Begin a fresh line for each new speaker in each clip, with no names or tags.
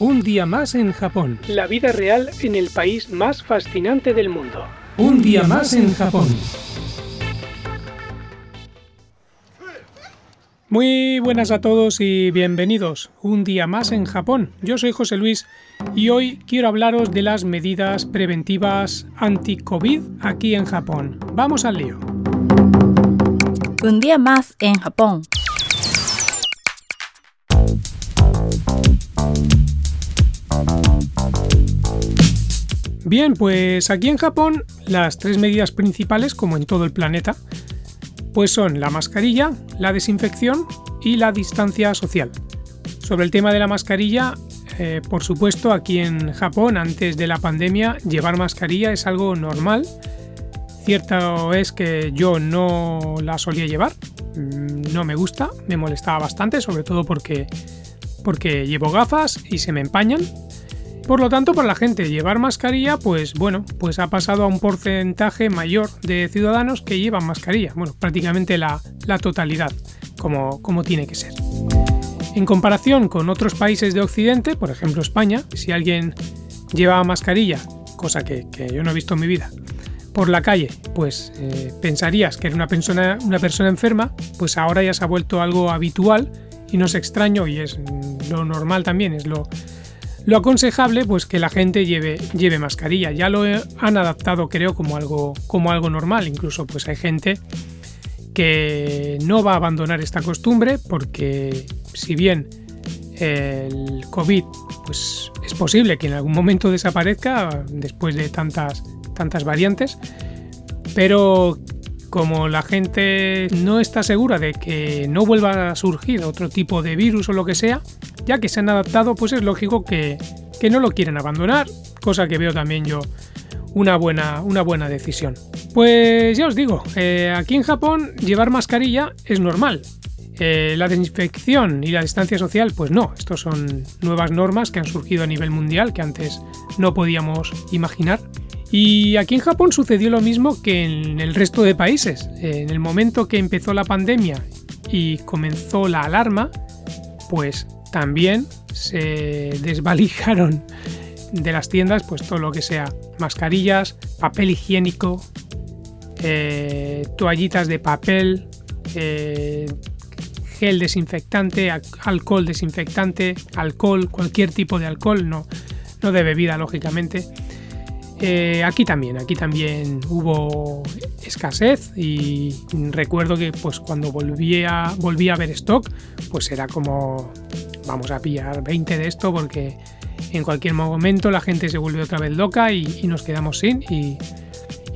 Un día más en Japón.
La vida real en el país más fascinante del mundo.
Un día más en Japón. Muy buenas a todos y bienvenidos. Un día más en Japón. Yo soy José Luis y hoy quiero hablaros de las medidas preventivas anti-COVID aquí en Japón. Vamos al lío.
Un día más en Japón.
Bien, pues aquí en Japón las tres medidas principales, como en todo el planeta, pues son la mascarilla, la desinfección y la distancia social. Sobre el tema de la mascarilla, eh, por supuesto, aquí en Japón, antes de la pandemia, llevar mascarilla es algo normal. Cierto es que yo no la solía llevar, mm, no me gusta, me molestaba bastante, sobre todo porque, porque llevo gafas y se me empañan. Por lo tanto, para la gente llevar mascarilla, pues bueno, pues ha pasado a un porcentaje mayor de ciudadanos que llevan mascarilla. Bueno, prácticamente la, totalidad, como, tiene que ser. En comparación con otros países de Occidente, por ejemplo España, si alguien lleva mascarilla, cosa que, yo no he visto en mi vida, por la calle, pues eh, pensarías que era una persona, una persona enferma, pues ahora ya se ha vuelto algo habitual y no es extraño y es lo normal también, es lo, lo aconsejable, pues que la gente lleve, lleve mascarilla. Ya lo han adaptado, creo, como algo, como algo normal. Incluso, pues hay gente que no va a abandonar esta costumbre porque si bien el COVID pues es posible que en algún momento desaparezca después de tantas, tantas variantes, pero como la gente no está segura de que no vuelva a surgir otro tipo de virus o lo que sea, ya que se han adaptado, pues es lógico que, no lo quieren abandonar, cosa que veo también yo una buena, una buena decisión. Pues ya os digo, eh, aquí en Japón llevar mascarilla es normal. Eh, la desinfección y la distancia social, pues no. Estos son nuevas normas que han surgido a nivel mundial que antes no podíamos imaginar. Y aquí en Japón sucedió lo mismo que en el resto de países. En el momento que empezó la pandemia y comenzó la alarma, pues también se desvalijaron de las tiendas pues todo lo que sea mascarillas, papel higiénico, eh, toallitas de papel, eh, gel desinfectante, alcohol desinfectante, alcohol, cualquier tipo de alcohol, no, no de bebida lógicamente. Eh, aquí también, aquí también hubo escasez y recuerdo que pues cuando volví a, volví a ver stock, pues era como vamos a pillar 20 de esto porque en cualquier momento la gente se vuelve otra vez loca y, nos quedamos sin y,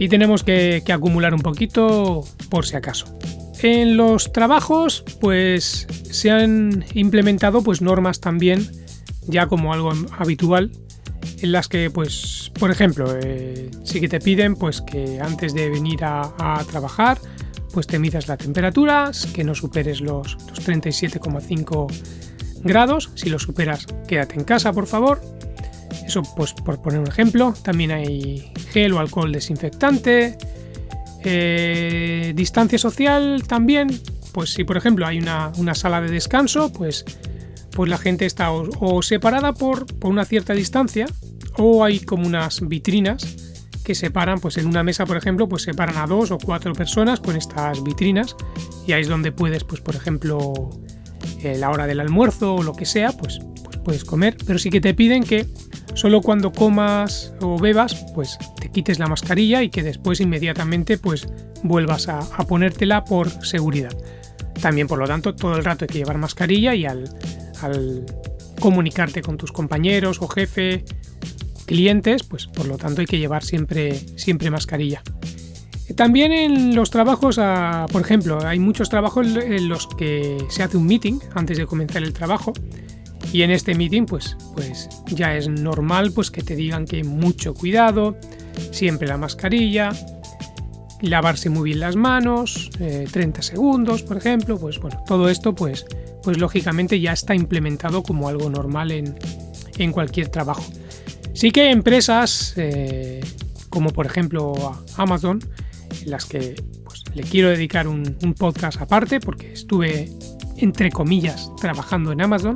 tenemos que, acumular un poquito por si acaso. En los trabajos pues se han implementado pues normas también ya como algo habitual en las que pues por ejemplo eh, sí que te piden pues que antes de venir a, trabajar pues te midas la temperatura, que no superes los, los 37,5 grados. Si lo superas, quédate en casa, por favor. Eso, pues por poner un ejemplo. También hay gel o alcohol desinfectante. Eh, distancia social también. Pues si por ejemplo hay una, sala de descanso, pues, pues la gente está o, separada por, por, una cierta distancia o hay como unas vitrinas que separan, pues en una mesa por ejemplo, pues separan a dos o cuatro personas con estas vitrinas y ahí es donde puedes, pues por ejemplo, eh, la hora del almuerzo o lo que sea, pues, pues, puedes comer, pero sí que te piden que solo cuando comas o bebas, pues te quites la mascarilla y que después inmediatamente pues vuelvas a, ponértela por seguridad. También, por lo tanto, todo el rato hay que llevar mascarilla y al, al comunicarte con tus compañeros o jefe, clientes, pues por lo tanto hay que llevar siempre, siempre mascarilla. También en los trabajos, ah, por ejemplo, hay muchos trabajos en los que se hace un meeting antes de comenzar el trabajo y en este meeting pues, pues ya es normal pues que te digan que mucho cuidado, siempre la mascarilla, lavarse muy bien las manos, 30 eh, segundos por ejemplo, pues bueno, todo esto pues, pues lógicamente ya está implementado como algo normal en, cualquier trabajo. Sí que empresas eh, como por ejemplo Amazon, en las que pues, le quiero dedicar un, podcast aparte porque estuve, entre comillas, trabajando en Amazon.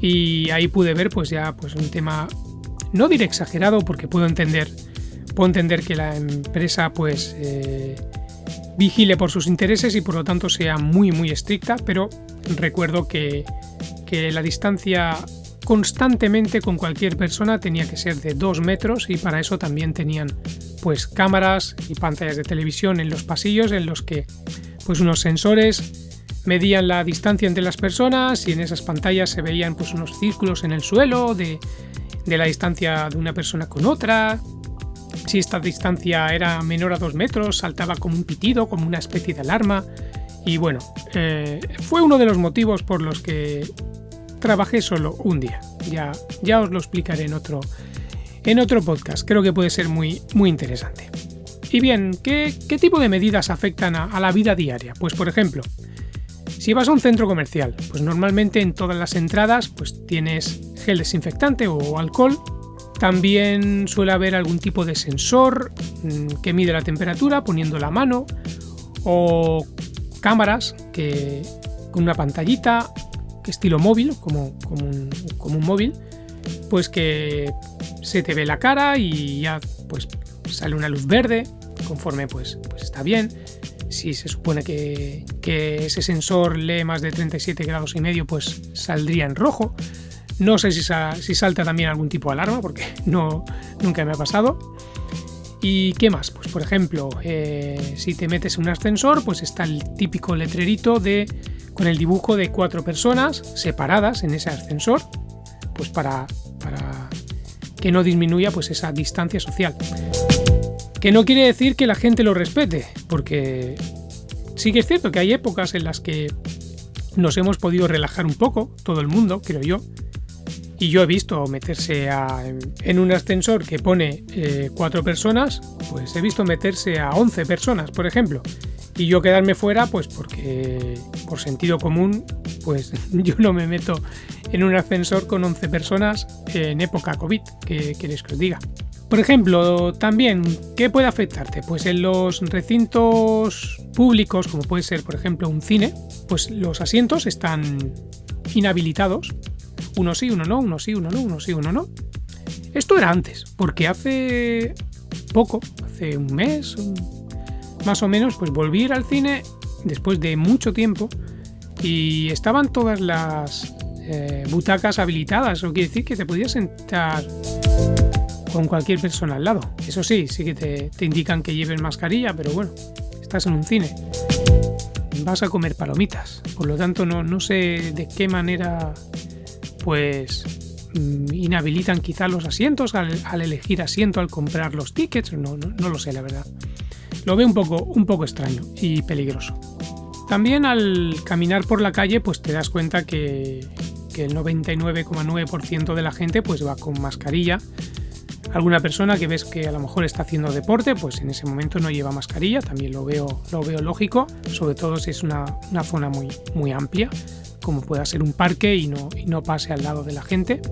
Y ahí pude ver pues ya pues un tema, no diré exagerado porque puedo entender, puedo entender que la empresa pues eh, vigile por sus intereses y por lo tanto sea muy muy estricta, pero recuerdo que, que la distancia constantemente con cualquier persona tenía que ser de 2 metros y para eso también tenían pues cámaras y pantallas de televisión en los pasillos en los que pues unos sensores medían la distancia entre las personas y en esas pantallas se veían pues unos círculos en el suelo de, la distancia de una persona con otra. Si esta distancia era menor a 2 metros, saltaba como un pitido, como una especie de alarma. Y bueno, eh, fue uno de los motivos por los que trabajé solo un día. Ya, ya os lo explicaré en otro, en otro podcast. Creo que puede ser muy, muy interesante. Y bien, ¿qué, tipo de medidas afectan a, la vida diaria? Pues por ejemplo, si vas a un centro comercial, pues normalmente en todas las entradas pues tienes gel desinfectante o alcohol. También suele haber algún tipo de sensor mm, que mide la temperatura poniendo la mano o cámaras que con una pantallita estilo móvil, como, como, un, móvil, pues que se te ve la cara y ya pues sale una luz verde, conforme pues, pues está bien. Si se supone que, ese sensor lee más de 37 grados y medio, pues saldría en rojo. No sé si, si salta también algún tipo de alarma, porque no, nunca me ha pasado. ¿Y qué más? Pues por ejemplo, eh, si te metes en un ascensor, pues está el típico letrerito de con el dibujo de cuatro personas separadas en ese ascensor, pues para, que no disminuya pues esa distancia social. Que no quiere decir que la gente lo respete, porque sí que es cierto que hay épocas en las que nos hemos podido relajar un poco, todo el mundo, creo yo. Y yo he visto meterse en un ascensor que pone eh, cuatro personas, pues he visto meterse a 11 personas, por ejemplo y yo quedarme fuera pues porque por sentido común pues yo no me meto en un ascensor con 11 personas en época COVID, que queréis que os diga. Por ejemplo, también, ¿qué puede afectarte? Pues en los recintos públicos, como puede ser por ejemplo un cine, pues los asientos están inhabilitados. Uno sí, uno no, uno sí, uno no, uno sí, uno no. Esto era antes, porque hace poco, hace un mes, más o menos, pues volví al cine después de mucho tiempo y estaban todas las eh, butacas habilitadas. Eso quiere decir que te podías sentar con cualquier persona al lado. Eso sí, sí que te, te indican que lleves mascarilla, pero bueno, estás en un cine. Vas a comer palomitas. Por lo tanto, no, no sé de qué manera pues mm, inhabilitan quizá los asientos al, elegir asiento, al comprar los tickets. No, no, no lo sé, la verdad lo veo un poco, un poco extraño y peligroso. También al caminar por la calle pues te das cuenta que, el 99,9% de la gente pues va con mascarilla. Alguna persona que ves que a lo mejor está haciendo deporte, pues en ese momento no lleva mascarilla, también lo veo, lo veo lógico, sobre todo si es una, zona muy, muy amplia, como pueda ser un parque y no, y no pase al lado de la gente.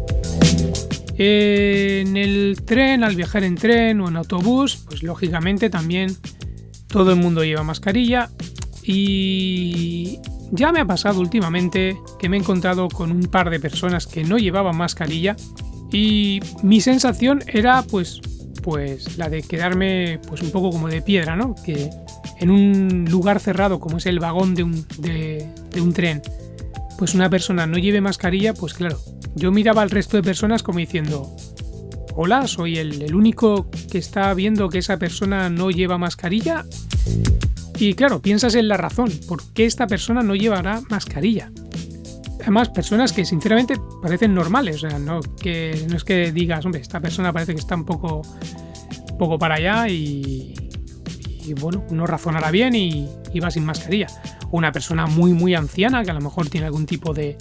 En el tren, al viajar en tren o en autobús, pues lógicamente también todo el mundo lleva mascarilla y ya me ha pasado últimamente que me he encontrado con un par de personas que no llevaban mascarilla y mi sensación era pues pues la de quedarme pues un poco como de piedra, ¿no? Que en un lugar cerrado como es el vagón de un, de, de un tren, pues una persona no lleve mascarilla, pues claro, yo miraba al resto de personas como diciendo, hola, soy el, único que está viendo que esa persona no lleva mascarilla. Y claro, piensas en la razón, ¿por qué esta persona no llevará mascarilla? Además, personas que sinceramente parecen normales, o sea, no, que, no es que digas, hombre, esta persona parece que está un poco, poco para allá y, bueno, uno razonará bien y, y va sin mascarilla. Una persona muy, muy anciana que a lo mejor tiene algún tipo de,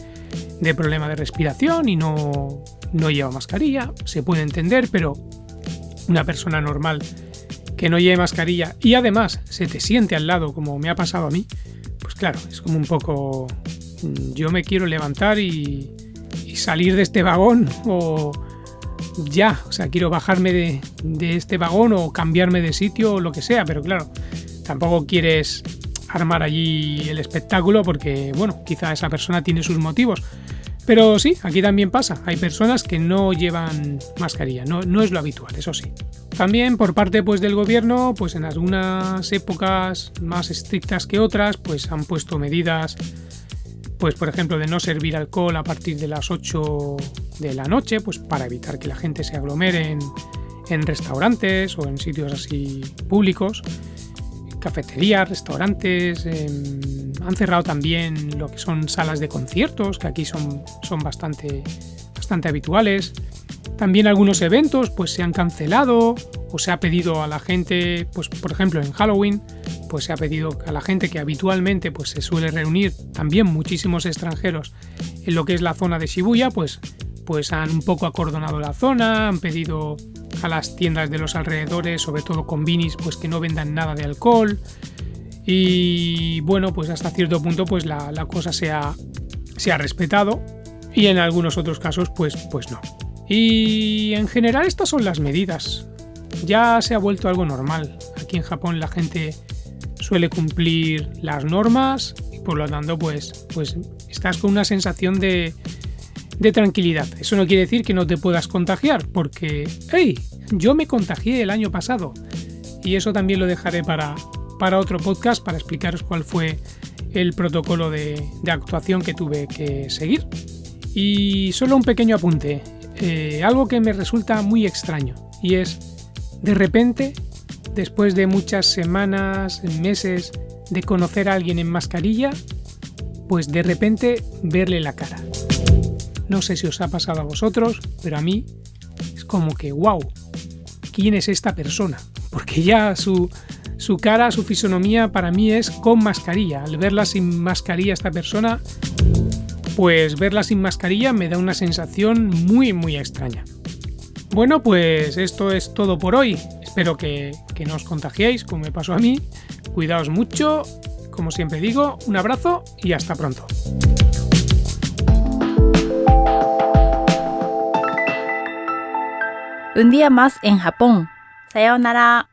de problema de respiración y no, no lleva mascarilla, se puede entender, pero una persona normal que no lleve mascarilla y además se te siente al lado como me ha pasado a mí, pues claro, es como un poco mm, yo me quiero levantar y, salir de este vagón o ya, o sea, quiero bajarme de, de, este vagón o cambiarme de sitio o lo que sea, pero claro, tampoco quieres armar allí el espectáculo porque, bueno, quizá esa persona tiene sus motivos. Pero sí, aquí también pasa. Hay personas que no llevan mascarilla, no, no es lo habitual, eso sí. También por parte pues, del gobierno, pues en algunas épocas más estrictas que otras, pues han puesto medidas, pues por ejemplo, de no servir alcohol a partir de las 8 de la noche, pues para evitar que la gente se aglomere en, en restaurantes o en sitios así públicos cafeterías, restaurantes, em, han cerrado también lo que son salas de conciertos, que aquí son, son bastante, bastante habituales. También algunos eventos pues se han cancelado o se ha pedido a la gente, pues por ejemplo en Halloween, pues se ha pedido a la gente que habitualmente pues se suele reunir también muchísimos extranjeros en lo que es la zona de Shibuya, pues pues han un poco acordonado la zona, han pedido a las tiendas de los alrededores, sobre todo con vinis, pues que no vendan nada de alcohol. Y bueno, pues hasta cierto punto pues la, cosa se ha, respetado y en algunos otros casos pues, pues no. Y en general estas son las medidas. Ya se ha vuelto algo normal. Aquí en Japón la gente suele cumplir las normas y por lo tanto pues, pues estás con una sensación de, de tranquilidad. Eso no quiere decir que no te puedas contagiar, porque, hey, yo me contagié el año pasado. Y eso también lo dejaré para, para otro podcast, para explicaros cuál fue el protocolo de, actuación que tuve que seguir. Y solo un pequeño apunte, eh, algo que me resulta muy extraño, y es, de repente, después de muchas semanas, meses de conocer a alguien en mascarilla, pues de repente verle la cara. No sé si os ha pasado a vosotros, pero a mí es como que, wow, ¿quién es esta persona? Porque ya su, su cara, su fisonomía para mí es con mascarilla. Al verla sin mascarilla esta persona, pues verla sin mascarilla me da una sensación muy, muy extraña. Bueno, pues esto es todo por hoy. Espero que, que no os contagiéis como me pasó a mí. Cuidaos mucho. Como siempre digo, un abrazo y hasta pronto.
Un día más en Japón. Sayonara.